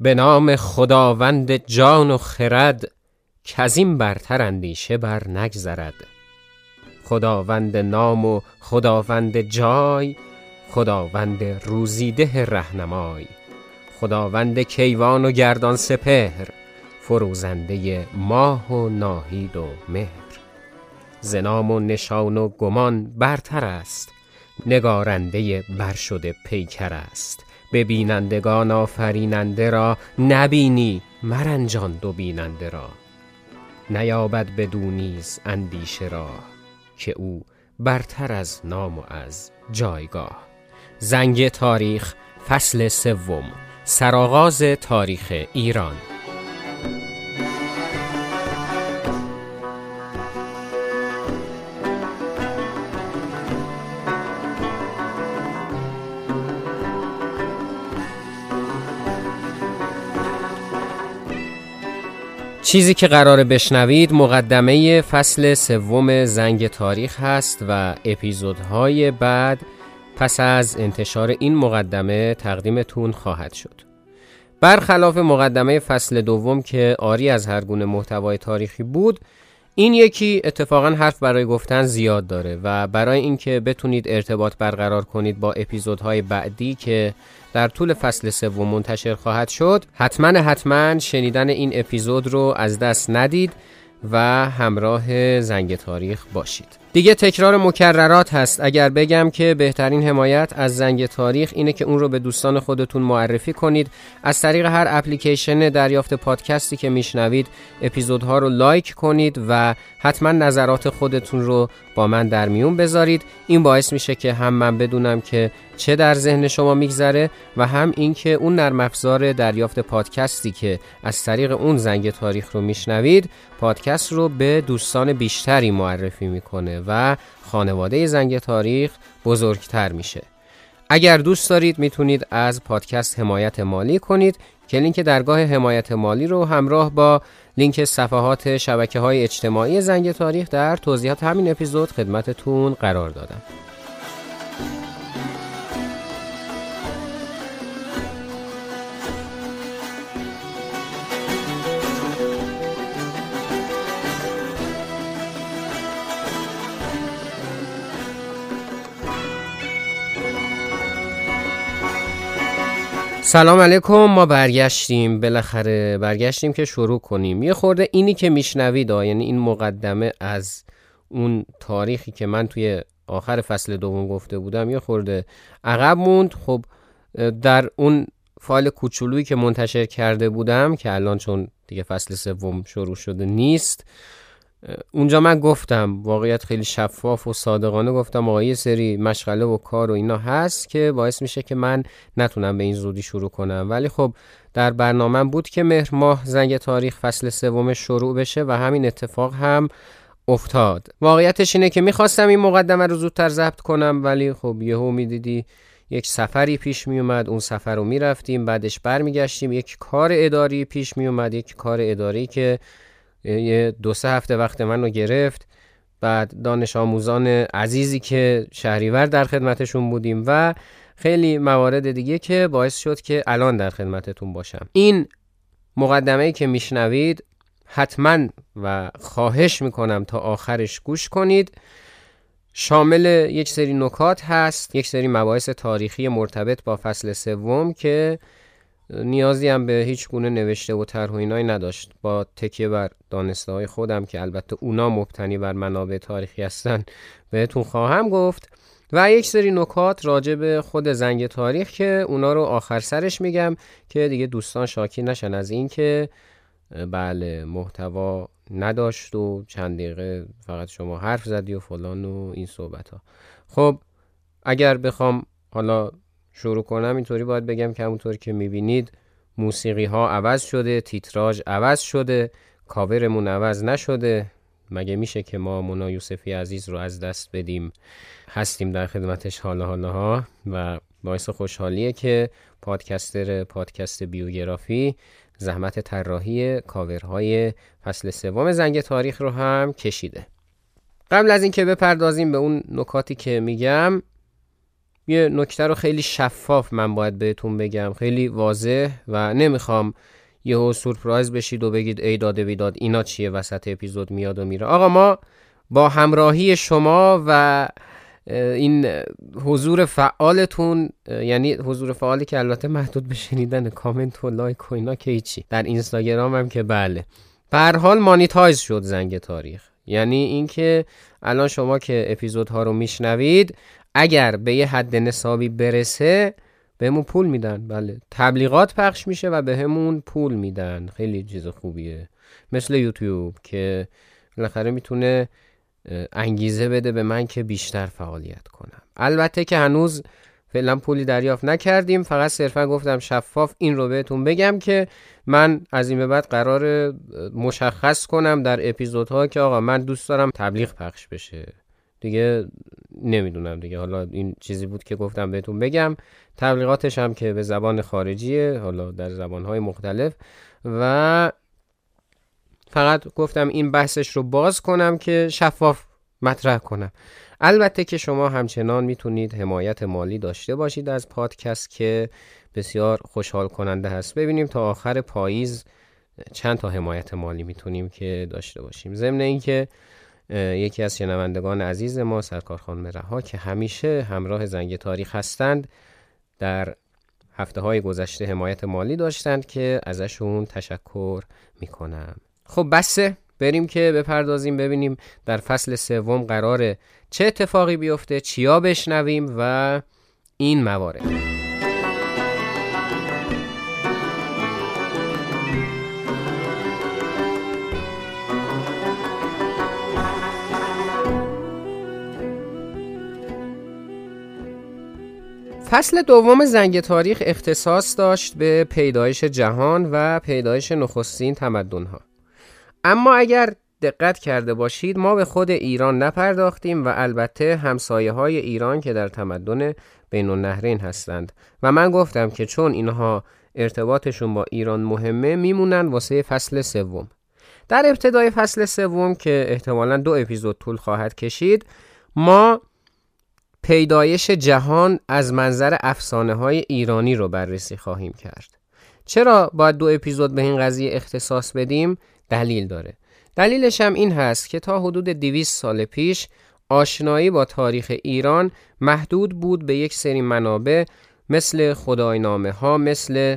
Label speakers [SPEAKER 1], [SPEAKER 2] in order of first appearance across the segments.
[SPEAKER 1] به نام خداوند جان و خرد کزین برتر اندیشه بر نگذرد. خداوند نام و خداوند جای خداوند روزیده رهنمای. خداوند کیوان و گردان سپهر فروزنده ماه و ناهید و مهر. زنام و نشان و گمان برتر است نگارنده برشده پیکر است. به بینندگان آفریننده را نبینی مرنجان دو بیننده را. نیابد بدو نیز اندیشه را که او برتر از نام و از جایگاه. زنگ تاریخ فصل سوم سرآغاز تاریخ ایران. چیزی که قرار بشنوید مقدمه فصل سوم زنگ تاریخ هست و اپیزودهای بعد پس از انتشار این مقدمه تقدیمتون خواهد شد. برخلاف مقدمه فصل دوم که آری از هر گونه محتوای تاریخی بود، این یکی اتفاقا حرف برای گفتن زیاد داره و برای اینکه بتونید ارتباط برقرار کنید با اپیزودهای بعدی که در طول فصل سوم منتشر خواهد شد. حتما حتما شنیدن این اپیزود رو از دست ندید و همراه زنگ تاریخ باشید. دیگه تکرار مکررات هست. اگر بگم که بهترین حمایت از زنگ تاریخ اینه که اون رو به دوستان خودتون معرفی کنید. از طریق هر اپلیکیشن دریافت پادکستی که میشنوید اپیزودها رو لایک کنید و حتما نظرات خودتون رو با من در میون بذارید. این باعث میشه که هم من بدونم که چه در ذهن شما میگذره و هم اینکه اون نرم افزار دریافت پادکستی که از طریق اون زنگ تاریخ رو میشنوید پادکست رو به دوستان بیشتری معرفی می‌کنه. و خانواده زنگ تاریخ بزرگتر میشه. اگر دوست دارید می‌تونید از پادکست حمایت مالی کنید که لینک درگاه حمایت مالی رو همراه با لینک صفحات شبکه های اجتماعی زنگ تاریخ در توضیحات همین اپیزود خدمتتون قرار دادم. سلام علیکم ما برگشتیم. بالاخره برگشتیم که شروع کنیم. یه خورده اینی که میشنوید یعنی این مقدمه از اون تاریخی که من توی آخر فصل دوم گفته بودم یه خورده عقب موند. خب در اون فایل کوچولویی که منتشر کرده بودم که الان چون دیگه فصل سوم شروع شده نیست اونجا من گفتم واقعیت خیلی شفاف و صادقانه گفتم آقا یه سری مشغله و کار و اینا هست که باعث میشه که من نتونم به این زودی شروع کنم. ولی خب در برنامه بود که مهر ماه زنگ تاریخ فصل سوم شروع بشه و همین اتفاق هم افتاد. واقعیتش اینه که می‌خواستم این مقدمه رو زودتر ضبط کنم ولی خب یهو می‌دیدی یک سفری پیش می اومد اون سفر رو می‌رفتیم بعدش برمیگشتیم یک کار اداری پیش می اومد یک کار اداری که یه دو سه هفته وقت من رو گرفت. بعد دانش آموزان عزیزی که شهریور در خدمتشون بودیم و خیلی موارد دیگه که باعث شد که الان در خدمتتون باشم. این مقدمه که میشنوید حتما و خواهش می‌کنم تا آخرش گوش کنید. شامل یک سری نکات هست یک سری مباحث تاریخی مرتبط با فصل سوم که نیازی هم به هیچ گونه نوشته و طرح و اینایی نداشت. با تکیه بر دانسته های خودم که البته اونا مبتنی بر منابع تاریخی هستن بهتون خواهم گفت. و یک سری نکات راجع به خود زنگ تاریخ که اونا رو آخر سرش میگم که دیگه دوستان شاکی نشن از این که بله محتوا نداشت و چند دقیقه فقط شما حرف زدی و فلان و این صحبت ها خب اگر بخوام حالا شروع کنم اینطوری باید بگم که همونطور که می‌بینید موسیقی ها عوض شده تیتراژ عوض شده کاورمون عوض نشده. مگه میشه که ما مونا یوسفی عزیز رو از دست بدیم؟ هستیم در خدمتش حالا حالا ها و باعث خوشحالیه که پادکستر پادکست بیوگرافی زحمت طراحی کاورهای فصل سوم زنگ تاریخ رو هم کشیده. قبل از اینکه بپردازیم به اون نکاتی که میگم یه نکته رو خیلی شفاف من باید بهتون بگم. خیلی واضح و نمی‌خوام یهو سورپرایز بشید و بگید ای داده ویداد اینا چیه؟ وسط اپیزود میاد و میره. آقا ما با همراهی شما و این حضور فعالتون یعنی حضور فعالی که البته محدود به شنیدن کامنت و لایک و اینا که هیچی. در اینستاگرام هم که بله. به حال مانیتایز شد زنگ تاریخ. یعنی اینکه الان شما که اپیزودها رو میشنوید اگر به یه حد نصابی برسه بهمون پول میدن. بله. تبلیغات پخش میشه و بهمون پول میدن. خیلی چیز خوبیه. مثل یوتیوب که بالاخره می‌تونه انگیزه بده به من که بیشتر فعالیت کنم. البته که هنوز فعلا پولی دریافت نکردیم. فقط صرفا گفتم شفاف این رو بهتون بگم که من از این به بعد قرار مشخص کنم در اپیزودها که آقا من دوست دارم تبلیغ پخش بشه. دیگه نمی‌دونم دیگه. حالا این چیزی بود که گفتم بهتون بگم. تبلیغاتش هم که به زبان خارجیه حالا در زبانهای مختلف. و فقط گفتم این بحثش رو باز کنم که شفاف مطرح کنم. البته که شما همچنان می‌تونید حمایت مالی داشته باشید از پادکست که بسیار خوشحال کننده هست. ببینیم تا آخر پاییز چند تا حمایت مالی می‌تونیم که داشته باشیم. ضمن اینکه یکی از شنوندگان عزیز ما سرکار خانم رها که همیشه همراه زنگ تاریخ هستند. در هفته های گذشته حمایت مالی داشتند که ازشون تشکر می‌کنم. خب بسه بریم که بپردازیم ببینیم در فصل سوم قراره چه اتفاقی بیفته چیا بشنویم و این موارد. فصل دوم زنگ تاریخ اختصاص داشت به پیدایش جهان و پیدایش نخستین تمدنها. اما اگر دقت کرده باشید ما به خود ایران نپرداختیم و البته همسایه های ایران که در تمدن بین النهرین هستند. و من گفتم که چون اینها ارتباطشون با ایران مهمه میمونن واسه فصل سوم. در ابتدای فصل سوم که احتمالا دو اپیزود طول خواهد کشید ما پیدایش جهان از منظر افسانه های ایرانی رو بررسی خواهیم کرد. چرا باید دو اپیزود به این قضیه اختصاص بدیم؟ دلیل داره. دلیلش هم این هست که تا حدود 200 سال پیش آشنایی با تاریخ ایران محدود بود به یک سری منابع مثل خداینامه ها مثل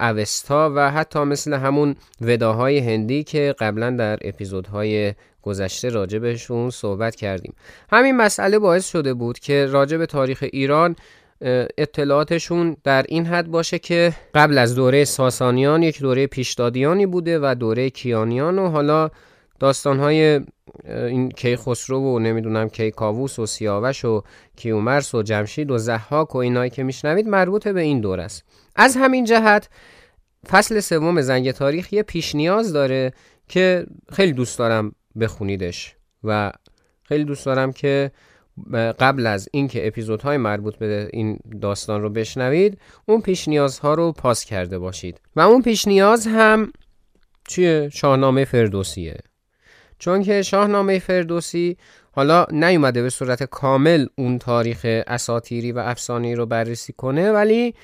[SPEAKER 1] اوستا و حتی مثل همون وداهای هندی که قبلا در اپیزودهای گذشته راجع بهشون صحبت کردیم. همین مسئله باعث شده بود که راجع به تاریخ ایران اطلاعاتشون در این حد باشه که قبل از دوره ساسانیان یک دوره پیشدادیانی بوده و دوره کیانیان و حالا داستانهای این کیخسرو و نمی‌دونم کیکاووس و سیاوش و کیومرس و جمشید و زحاک و اینایی که میشنوید مربوط به این دور است. از همین جهت فصل سوم زنگ تاریخ یه پیش نیاز داره که خیلی دوست دارم بخونیدش و خیلی دوست دارم که قبل از اینکه اپیزودهای مربوط به این داستان رو بشنوید اون پیش نیازها رو پاس کرده باشید. و اون پیش نیاز هم چیه شاهنامه فردوسیه. چون که شاهنامه فردوسی حالا نیومده به صورت کامل اون تاریخ اساتیری و افسانه‌ای رو بررسی کنه ولی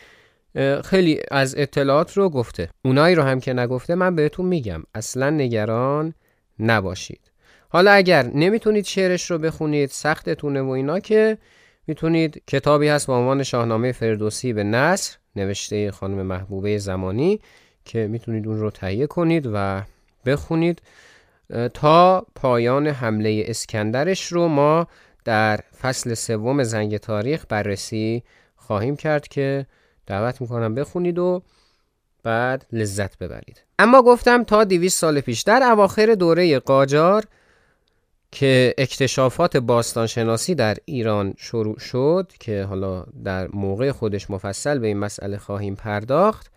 [SPEAKER 1] خیلی از اطلاعات رو گفته. اونایی رو هم که نگفته من بهتون میگم. اصلا نگران نباشید. حالا اگر نمی‌تونید شعرش رو بخونید سختتونه و اینا که می‌تونید کتابی هست با عنوان شاهنامه فردوسی به نصر نوشته خانم محبوبه زمانی که می‌تونید اون رو تهیه کنید و بخونید. تا پایان حمله اسکندرش رو ما در فصل سوم زنگ تاریخ بررسی خواهیم کرد که دعوت می‌کنم بخونید و بعد لذت ببرید. اما گفتم تا دیویس سال پیش در اواخر دوره قاجار که اکتشافات باستانشناسی در ایران شروع شد که حالا در موقع خودش مفصل به این مسئله خواهیم پرداخت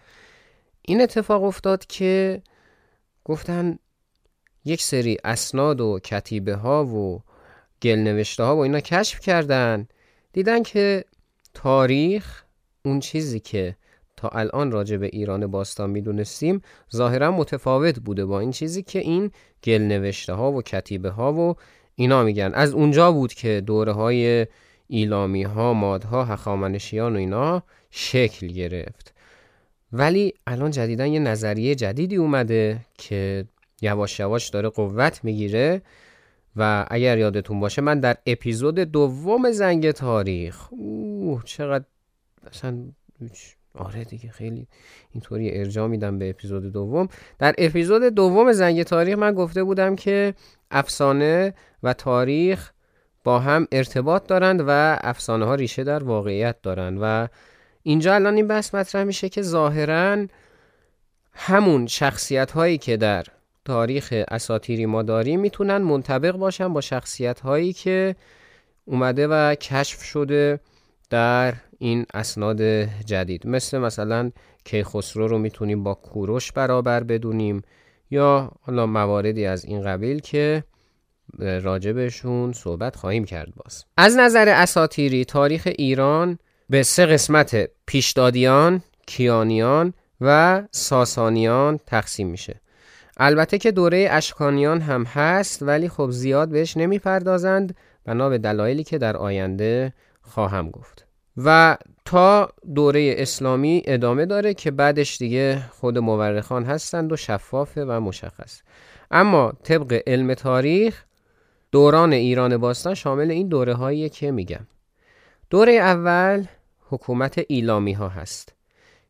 [SPEAKER 1] این اتفاق افتاد که گفتن یک سری اسناد و کتیبه ها و گل نوشته ها و اینا کشف کردن دیدن که تاریخ اون چیزی که تا الان راجع به ایران باستان می‌دونستیم ظاهرا متفاوت بوده با این چیزی که این گل نوشته ها و کتیبه ها و اینا میگن. از اونجا بود که دوره های ایلامی ها مادها هخامنشیان و اینا شکل گرفت. ولی الان جدیدا یه نظریه جدیدی اومده که یواش یواش داره قوت می‌گیره و اگر یادتون باشه من در اپیزود دوم زنگ تاریخ اوه چقدر مثلا آره دیگه خیلی اینطوری ارجاع میدم به اپیزود دوم. در اپیزود دوم زنگ تاریخ من گفته بودم که افسانه و تاریخ با هم ارتباط دارند و افسانه ها ریشه در واقعیت دارند و اینجا الان این بحث مطرح میشه که ظاهرا همون شخصیت هایی که در تاریخ اساتیری ما داریم می‌تونن منطبق باشن با شخصیت هایی که اومده و کشف شده در این اسناد جدید. مثل مثلا کیخسرو رو می‌تونیم با کوروش برابر بدونیم یا حالا مواردی از این قبیل که راجبشون صحبت خواهیم کرد باز. از نظر اساتیری تاریخ ایران به سه قسمت پیشدادیان، کیانیان و ساسانیان تقسیم میشه. البته که دوره اشکانیان هم هست ولی خب زیاد بهش نمی‌پردازند بنا به دلایلی که در آینده خواهم گفت. و تا دوره اسلامی ادامه داره که بعدش دیگه خود مورخان هستند و شفافه و مشخص. اما طبق علم تاریخ دوران ایران باستان شامل این دوره هایی که میگم. دوره اول حکومت ایلامی ها هست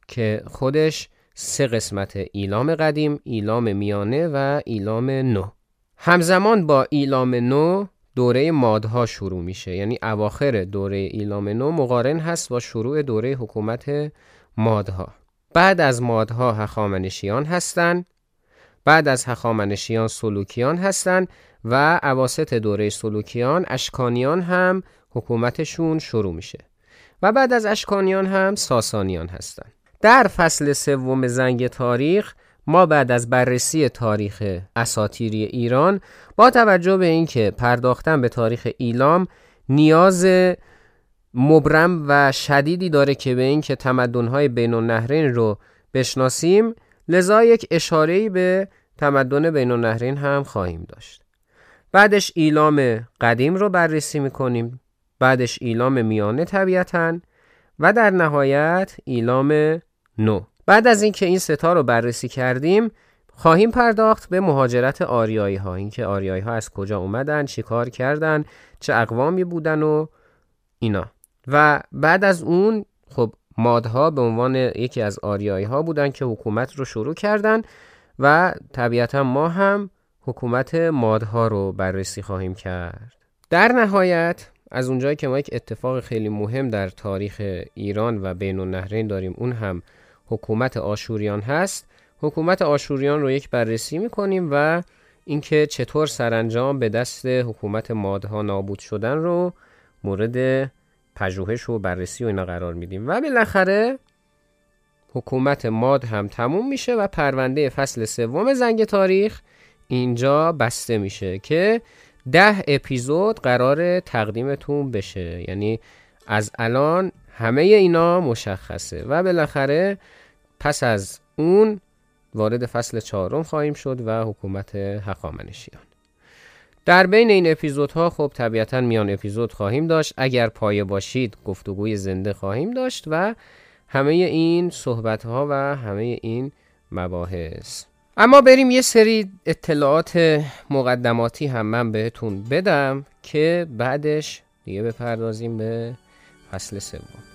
[SPEAKER 1] که خودش سه قسمت ایلام قدیم، ایلام میانه و ایلام نو. همزمان با ایلام نو دوره مادها شروع میشه. یعنی اواخر دوره ایلام نو مقارن هست با شروع دوره حکومت مادها. بعد از مادها هخامنشیان هستند بعد از هخامنشیان سلوکیان هستند و عواست دوره سلوکیان اشکانیان هم حکومتشون شروع میشه. و بعد از اشکانیان هم ساسانیان هستند در فصل سوم زنگ تاریخ ما بعد از بررسی تاریخ اساتیری ایران با توجه به اینکه پرداختن به تاریخ ایلام نیاز مبرم و شدیدی داره که به اینکه تمدن‌های بین النهرین رو بشناسیم لذا یک اشاره‌ای به تمدن بین النهرین هم خواهیم داشت. بعدش ایلام قدیم رو بررسی می‌کنیم. بعدش ایلام میانه طبیعتا و در نهایت ایلام نو. بعد از اینکه این ستا رو بررسی کردیم خواهیم پرداخت به مهاجرت آریایی ها اینکه آریایی ها از کجا اومدن چی کار کردن چه اقوامی بودن و اینا. و بعد از اون خب مادها به عنوان یکی از آریایی ها بودن که حکومت رو شروع کردن و طبیعتا ما هم حکومت مادها رو بررسی خواهیم کرد. در نهایت از اونجایی که ما یک اتفاق خیلی مهم در تاریخ ایران و بین النهرین داریم اون هم حکومت آشوریان هست. حکومت آشوریان رو یک بررسی می‌کنیم و اینکه چطور سرانجام به دست حکومت مادها نابود شدن رو مورد پژوهش و بررسی و اینا قرار میدیم. و بالاخره حکومت ماد هم تموم میشه و پرونده فصل سوم زنگ تاریخ اینجا بسته میشه که ده اپیزود قرار تقدیمتون بشه. یعنی از الان همه اینا مشخصه و بالاخره پس از اون وارد فصل چهارم خواهیم شد و حکومت حقامنشیان در بین این اپیزودها خب طبیعتا میان اپیزود خواهیم داشت. اگر پایه باشید گفتگوی زنده خواهیم داشت و همه این صحبت ها و همه این مباحث. اما بریم یه سری اطلاعات مقدماتی هم من بهتون بدم که بعدش دیگه بپردازیم به فصل سوم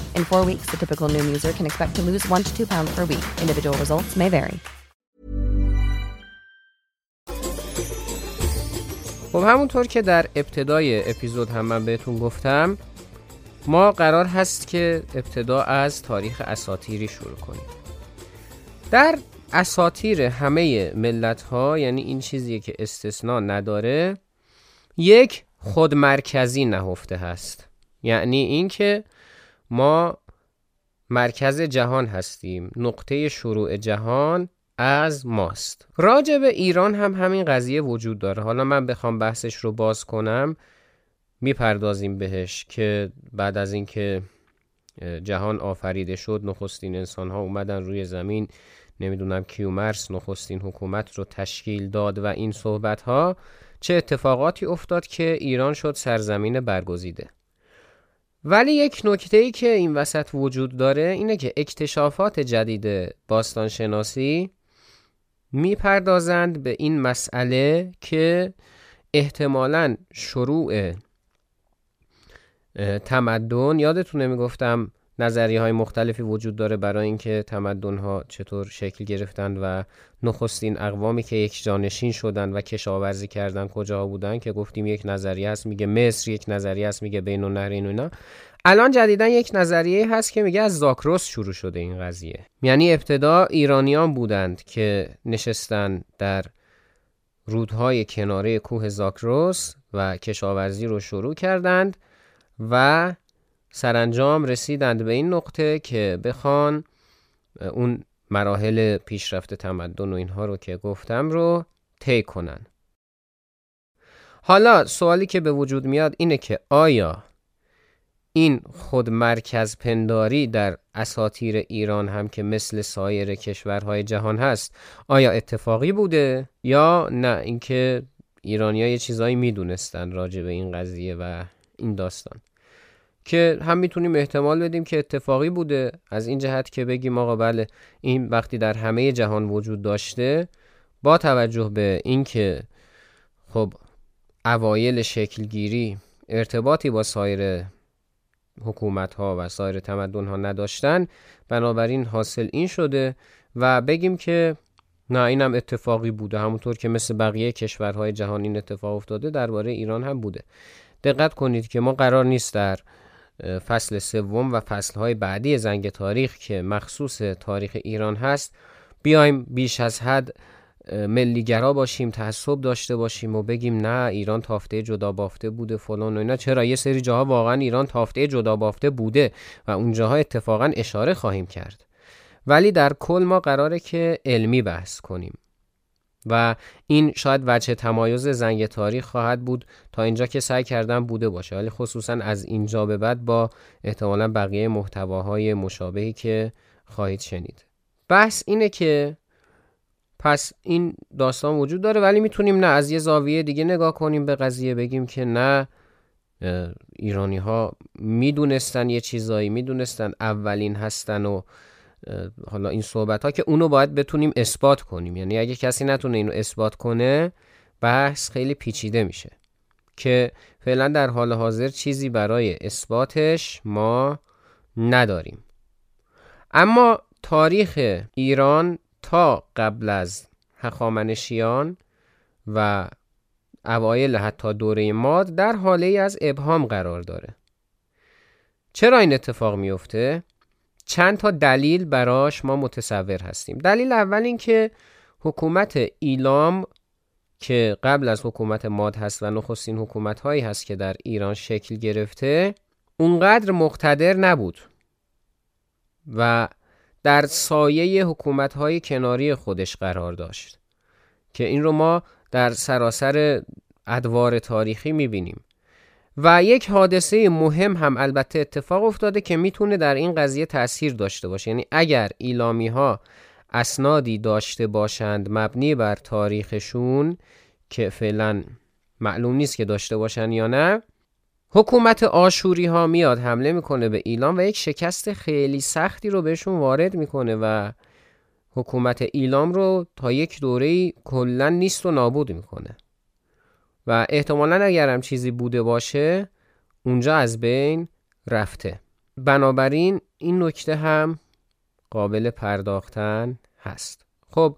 [SPEAKER 2] In four weeks, the typical Noom user can expect to lose one to two pounds per week. Individual results may vary.
[SPEAKER 1] خب همونطور که در ابتدای اپیزود هم من بهتون گفتم ما قرار هست که ابتدا از تاریخ اساتیری شروع کنیم در اساتیر همه ملت ها یعنی این چیزیه که استثنا نداره یک خودمرکزی نهفته هست یعنی اینکه ما مرکز جهان هستیم. نقطه شروع جهان از ماست. راجع به ایران هم همین قضیه وجود داره. حالا من بخوام بحثش رو باز کنم. می‌پردازیم بهش که بعد از اینکه جهان آفریده شد نخستین انسان ها اومدن روی زمین. نمی‌دونم کیومرس نخستین حکومت رو تشکیل داد و این صحبت ها چه اتفاقاتی افتاد که ایران شد سرزمین برگزیده. ولی یک نکته ای که این وسط وجود داره اینه که اکتشافات جدید باستانشناسی می‌پردازند به این مسئله که احتمالا شروع تمدن یادتونه می‌گفتم نظریه های مختلفی وجود داره برای اینکه تمدن ها چطور شکل گرفتن و نخستین اقوامی که یک جانشین شدن و کشاورزی کردن کجا بودن که گفتیم یک نظریه هست میگه مصر یک نظریه هست میگه بین النهرین و اینا. الان جدیدا یک نظریه هست که میگه از زاکروس شروع شده این قضیه. یعنی ابتدا ایرانیان بودند که نشستن در رودهای کناره کوه زاکروس و کشاورزی رو شروع کردند و سرانجام رسیدند به این نقطه که بخوان اون مراحل پیشرفت تمدن و اینها رو که گفتم رو طی کنن. حالا سوالی که به وجود میاد اینه که آیا این خود مرکز پنداری در اساتیر ایران هم که مثل سایر کشورهای جهان هست آیا اتفاقی بوده یا نه؟ اینکه ایرانیا یه چیزایی می‌دونستن راجع به این قضیه و این داستان. که هم می‌تونیم احتمال بدیم که اتفاقی بوده از این جهت که بگیم آقا بله این وقتی در همه جهان وجود داشته با توجه به اینکه خب اوایل شکلگیری ارتباطی با سایر حکومت ها و سایر تمدن ها نداشتن بنابراین حاصل این شده و بگیم که نه اینم اتفاقی بوده. همونطور که مثل بقیه کشورهای جهان این اتفاق افتاده درباره ایران هم بوده. دقت کنید که ما قرار نیست در فصل سوم و فصلهای بعدی زنگ تاریخ که مخصوص تاریخ ایران هست بیایم بیش از حد ملیگرا باشیم تعصب داشته باشیم و بگیم نه ایران تافته جدا بافته بوده فلان و اینا. چرا؟ یه سری جاها واقعا ایران تافته جدا بافته بوده و اون جاها اتفاقا اشاره خواهیم کرد. ولی در کل ما قراره که علمی بحث کنیم. و این شاید وجه تمایز زنگ تاریخ خواهد بود تا اینجا که سعی کردم بوده باشه. ولی خصوصا از اینجا به بعد با احتمالا بقیه محتواهای مشابهی که خواهید شنید. بحث اینه که پس این داستان وجود داره ولی می‌تونیم نه از یه زاویه دیگه نگاه کنیم به قضیه بگیم که نه ایرانی ها می‌دونستن یه چیزایی می‌دونستن اولین هستن و حالا این صحبت ها که اونو باید بتونیم اثبات کنیم. یعنی اگه کسی نتونه اینو اثبات کنه بحث خیلی پیچیده میشه که فعلا در حال حاضر چیزی برای اثباتش ما نداریم. اما تاریخ ایران تا قبل از هخامنشیان و اوایل حتی دوره ماد در حاله از ابهام قرار داره. چرا این اتفاق میفته؟ چند تا دلیل براش ما متصور هستیم. دلیل اول این که حکومت ایلام که قبل از حکومت ماد هست و نخستین حکومت هایی هست که در ایران شکل گرفته اونقدر مقتدر نبود و در سایه حکومت های کناری خودش قرار داشت که این رو ما در سراسر ادوار تاریخی می‌بینیم. و یک حادثه مهم هم البته اتفاق افتاده که می‌تونه در این قضیه تاثیر داشته باشه. یعنی اگر ایلامی ها اسنادی داشته باشند مبنی بر تاریخشون که فعلا معلوم نیست که داشته باشن یا نه حکومت آشوری ها میاد حمله می‌کنه به ایلام و یک شکست خیلی سختی رو بهشون وارد می‌کنه و حکومت ایلام رو تا یک دوره کلا نیست و نابود می‌کنه. و احتمالا اگرم چیزی بوده باشه اونجا از بین رفته. بنابراین این نکته هم قابل پرداختن هست. خب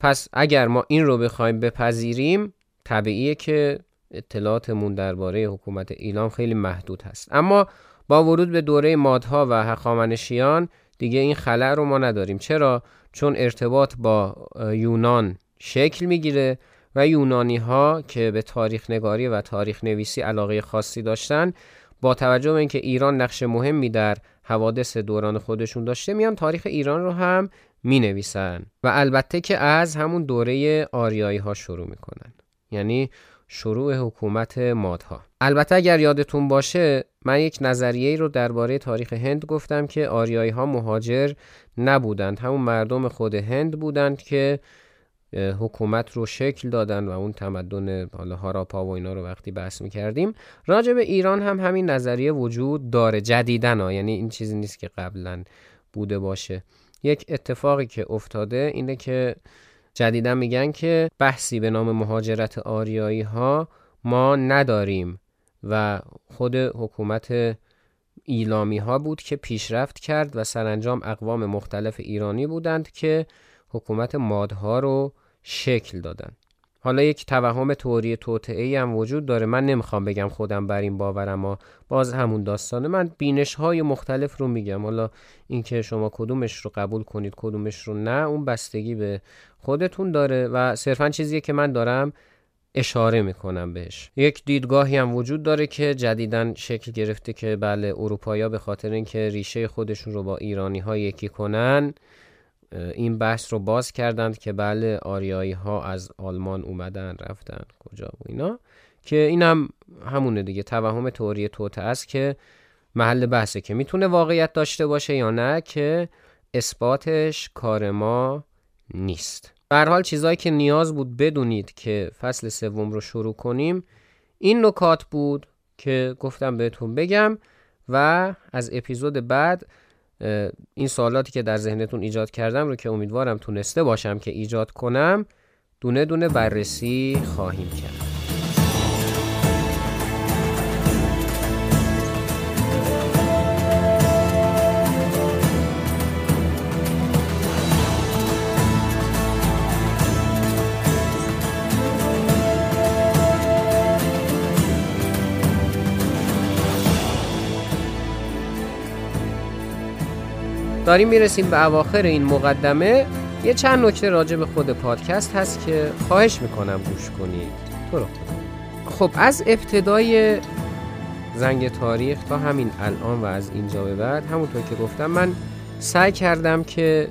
[SPEAKER 1] پس اگر ما این رو بخوایم بپذیریم طبیعیه که اطلاعاتمون درباره حکومت ایلام خیلی محدود هست. اما با ورود به دوره مادها و هخامنشیان دیگه این خلع رو ما نداریم. چرا؟ چون ارتباط با یونان شکل می‌گیره و یونانی ها که به تاریخ نگاری و تاریخ نویسی علاقه خاصی داشتن با توجه به اینکه ایران نقش مهمی در حوادث دوران خودشون داشته میان تاریخ ایران رو هم می نویسن و البته که از همون دوره آریایی ها شروع می‌کنن. یعنی شروع حکومت مادها. البته اگر یادتون باشه من یک نظریه رو درباره تاریخ هند گفتم که آریایی ها مهاجر نبودند. همون مردم خود هند بودند که حکومت رو شکل دادن و اون تمدن حالا هاراپا و اینا رو وقتی بحث می‌کردیم راجع به ایران هم همین نظریه وجود داره جدیدن ها. یعنی این چیزی نیست که قبلا بوده باشه. یک اتفاقی که افتاده اینه که جدیدا میگن که بحثی به نام مهاجرت آریایی ها ما نداریم و خود حکومت ایلامی ها بود که پیشرفت کرد و سرانجام اقوام مختلف ایرانی بودند که حکومت مادها رو شکل دادن. حالا یک توهم توری توطعه هم وجود داره. من نمی‌خوام بگم خودم بر این باورم اما باز همون داستانه. من بینش های مختلف رو میگم. حالا اینکه شما کدومش رو قبول کنید کدومش رو نه اون بستگی به خودتون داره و صرفا چیزیه که من دارم اشاره می‌کنم بهش. یک دیدگاهی هم وجود داره که جدیدا شکل گرفته که بله اروپایا به خاطر اینکه ریشه خودشون رو با ایرانی ها یکی کنن این بحث رو باز کردند که بله آریایی ها از آلمان اومدن رفتن کجا و اینا که اینم همونه دیگه توهم توری توته است که محل بحثه که می‌تونه واقعیت داشته باشه یا نه که اثباتش کار ما نیست. به حال چیزایی که نیاز بود بدونید که فصل سوم رو شروع کنیم این نکات بود که گفتم بهتون بگم و از اپیزود بعد این سوالاتی که در ذهنتون ایجاد کردم رو که امیدوارم تونسته باشم که ایجاد کنم دونه دونه بررسی خواهیم کرد. داریم می‌رسیم به اواخر این مقدمه. یه چند نکته راجع به خود پادکست هست که خواهش می‌کنم گوش کنید. تو رو. خب از ابتدای زنگ تاریخ تا همین الان و از اینجا به بعد همونطور که گفتم من سعی کردم که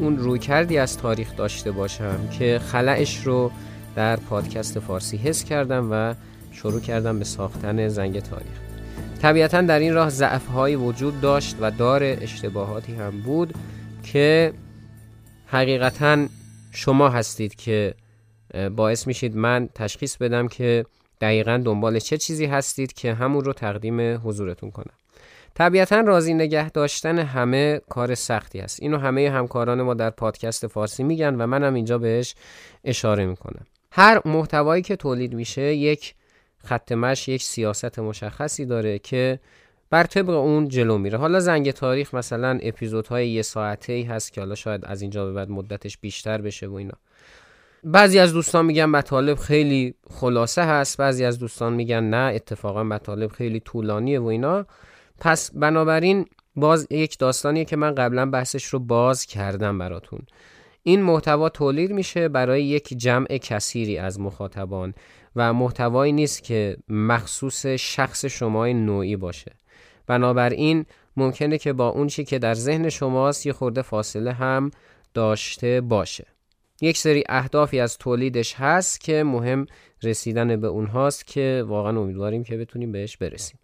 [SPEAKER 1] اون رویکردی از تاریخ داشته باشم که خلعش رو در پادکست فارسی حس کردم و شروع کردم به ساختن زنگ تاریخ. طبیعتا در این راه ضعفهایی وجود داشت و دار اشتباهاتی هم بود که حقیقتا شما هستید که باعث میشید من تشخیص بدم که دقیقا دنبال چه چیزی هستید که همون رو تقدیم حضورتون کنم. طبیعتا راضی نگه داشتن همه کار سختی است. اینو همه همکاران ما در پادکست فارسی میگن و منم اینجا بهش اشاره می‌کنم. هر محتوایی که تولید میشه یک خط مش یک سیاست مشخصی داره که بر طبق اون جلو میره. حالا زنگ تاریخ مثلا اپیزودهای یه ساعته ای هست که حالا شاید از اینجا به بعد مدتش بیشتر بشه و اینا. بعضی از دوستان میگن مطالب خیلی خلاصه هست بعضی از دوستان میگن نه اتفاقا مطالب خیلی طولانیه و اینا. پس بنابراین باز یک داستانیه که من قبلا بحثش رو باز کردم براتون. این محتوا تولید میشه برای یک جمع کثیری از مخاطبان. و محتوایی نیست که مخصوص شخص شمای نوعی باشه. بنابراین ممکنه که با اون چی که در ذهن شماست یه خورده فاصله هم داشته باشه. یک سری اهدافی از تولیدش هست که مهم رسیدن به اونهاست که واقعا امیدواریم که بتونیم بهش برسیم.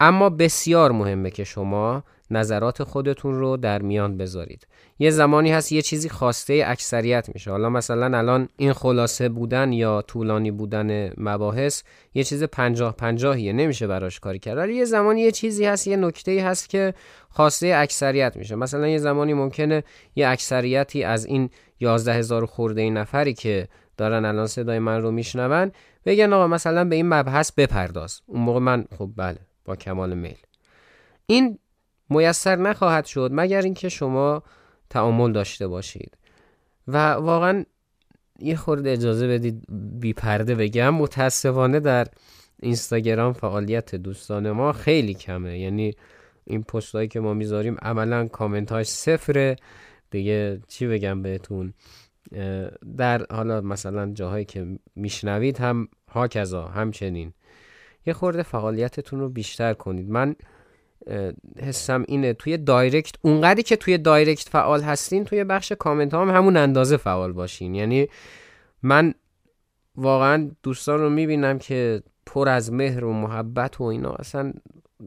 [SPEAKER 1] اما بسیار مهمه که شما نظرات خودتون رو در میان بذارید. یه زمانی هست یه چیزی خواسته اکثریت میشه. حالا مثلا الان این خلاصه بودن یا طولانی بودن مباحث یه چیز پنجاه پنجاهیه نمیشه براش کاری کرد. ولی یه زمانی یه چیزی هست یه نکته هست که خواسته اکثریت میشه. مثلا یه زمانی ممکنه یه اکثریتی از این یازده هزار خورده نفری که دارن الان صدای من رو میشنون بگن آقا مثلا به این مبحث بپرداز. اون موقع من خب بله با کمال میل. این میسر نخواهد شد مگر اینکه شما تعامل داشته باشید. و واقعا یه خورده اجازه بدید بی پرده بگم متاسفانه در اینستاگرام فعالیت دوستان ما خیلی کمه. یعنی این پستهایی که ما می‌ذاریم عملا کامنت های صفره. دیگه چی بگم بهتون؟ در حالا مثلا جاهایی که میشنوید هم هاکذا همچنین. یه خورده فعالیتتون رو بیشتر کنید. من حسم اینه. توی direct اونقدری که توی direct فعال هستین توی بخش کامنت هم همون اندازه فعال باشین. یعنی من واقعا دوستان رو می‌بینم که پر از مهر و محبت و اینا اصلا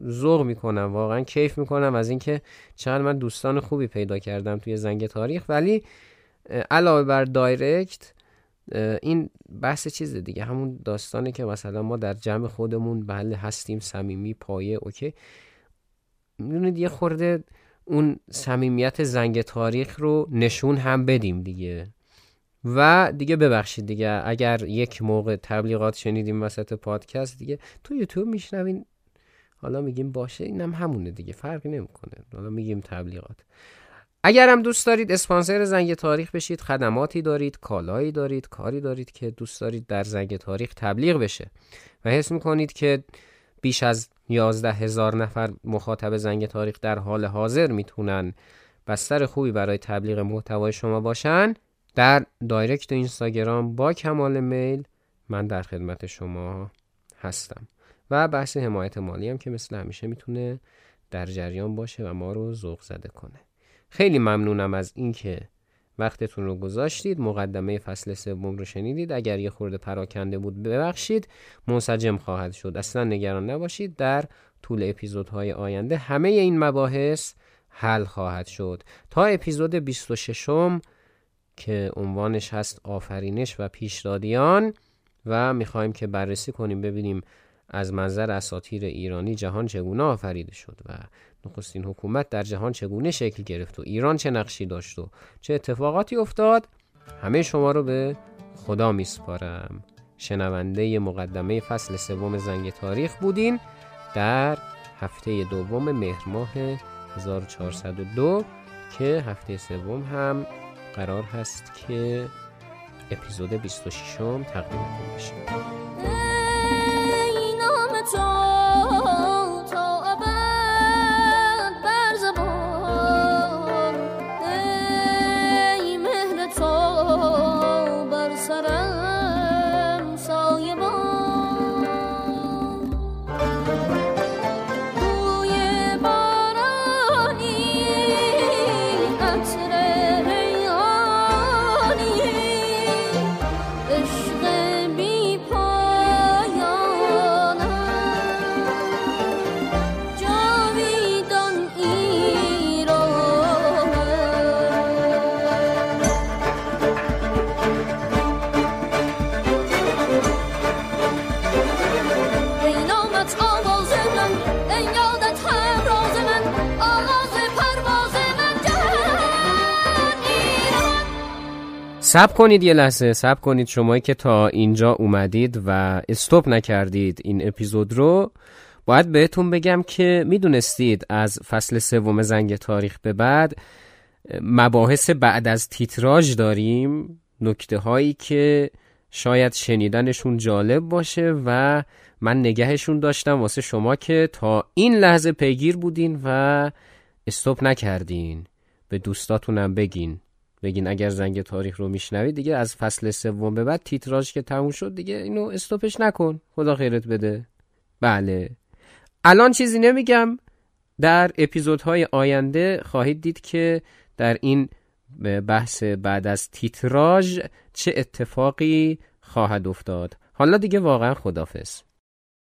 [SPEAKER 1] ذوق می‌کنم. واقعا کیف می‌کنم از اینکه چقدر من دوستان خوبی پیدا کردم توی زنگ تاریخ. ولی علاوه بر دایرکت این بحث چیز دیگه. همون داستانه که مثلا ما در جمع خودمون بله هستیم صمیمی پایه اوکی. می‌دونید یه خورده اون صمیمیت زنگ تاریخ رو نشون هم بدیم دیگه. و دیگه ببخشید دیگه اگر یک موقع تبلیغات شنیدیم وسط پادکست دیگه تو یوتیوب میشنوین. حالا میگیم باشه اینم همونه دیگه فرقی نمی‌کنه. حالا میگیم تبلیغات. اگر هم دوست دارید اسپانسر زنگ تاریخ بشید خدماتی دارید کالایی دارید کاری دارید که دوست دارید در زنگ تاریخ تبلیغ بشه. و حس می‌کنید که بیش از 11 هزار نفر مخاطب زنگ تاریخ در حال حاضر می‌تونن بستر خوبی برای تبلیغ محتوای شما باشن. در دایرکت اینستاگرام با کمال میل من در خدمت شما هستم. و بحث حمایت مالی هم که مثل همیشه می‌تونه در جریان باشه و ما رو ذوق زده کنه. خیلی ممنونم از اینکه وقتتون رو گذاشتید. مقدمه فصل سوم رو شنیدید. اگر یه خورده پراکنده بود ببخشید. منسجم خواهد شد. اصلا نگران نباشید. در طول اپیزودهای آینده همه این مباحث حل خواهد شد. تا اپیزود 26 م که عنوانش هست آفرینش و پیشدادیان و می‌خوایم که بررسی کنیم ببینیم از منظر اساطیر ایرانی جهان چگونه آفریده شد و نخستین حکومت در جهان چگونه شکل گرفت و ایران چه نقشی داشت و چه اتفاقاتی افتاد همه شما رو به خدا میسپارم. شنونده مقدمه فصل سوم زنگ تاریخ بودین در هفته دوم مهر ماه 1402 که هفته سوم هم قرار هست که اپیزود 26 م تقدیمتون بشه. سب کنید یه لحظه سب کنید شمایی که تا اینجا اومدید و استوب نکردید این اپیزود رو. باید بهتون بگم که می‌دونستید از فصل سوم زنگ تاریخ به بعد مباحث بعد از تیتراژ داریم نکته هایی که شاید شنیدنشون جالب باشه و من نگهشون داشتم. واسه شما که تا این لحظه پیگیر بودین و استوب نکردین. به دوستاتونم بگین. بگین اگر زنگ تاریخ رو میشنوید دیگه از فصل سوم به بعد تیتراژ که تموم شد دیگه اینو استوپش نکن. خدا خیرت بده. بله. الان چیزی نمیگم. در اپیزودهای آینده خواهید دید که در این بحث بعد از تیتراژ چه اتفاقی خواهد افتاد. حالا دیگه واقعا خدافز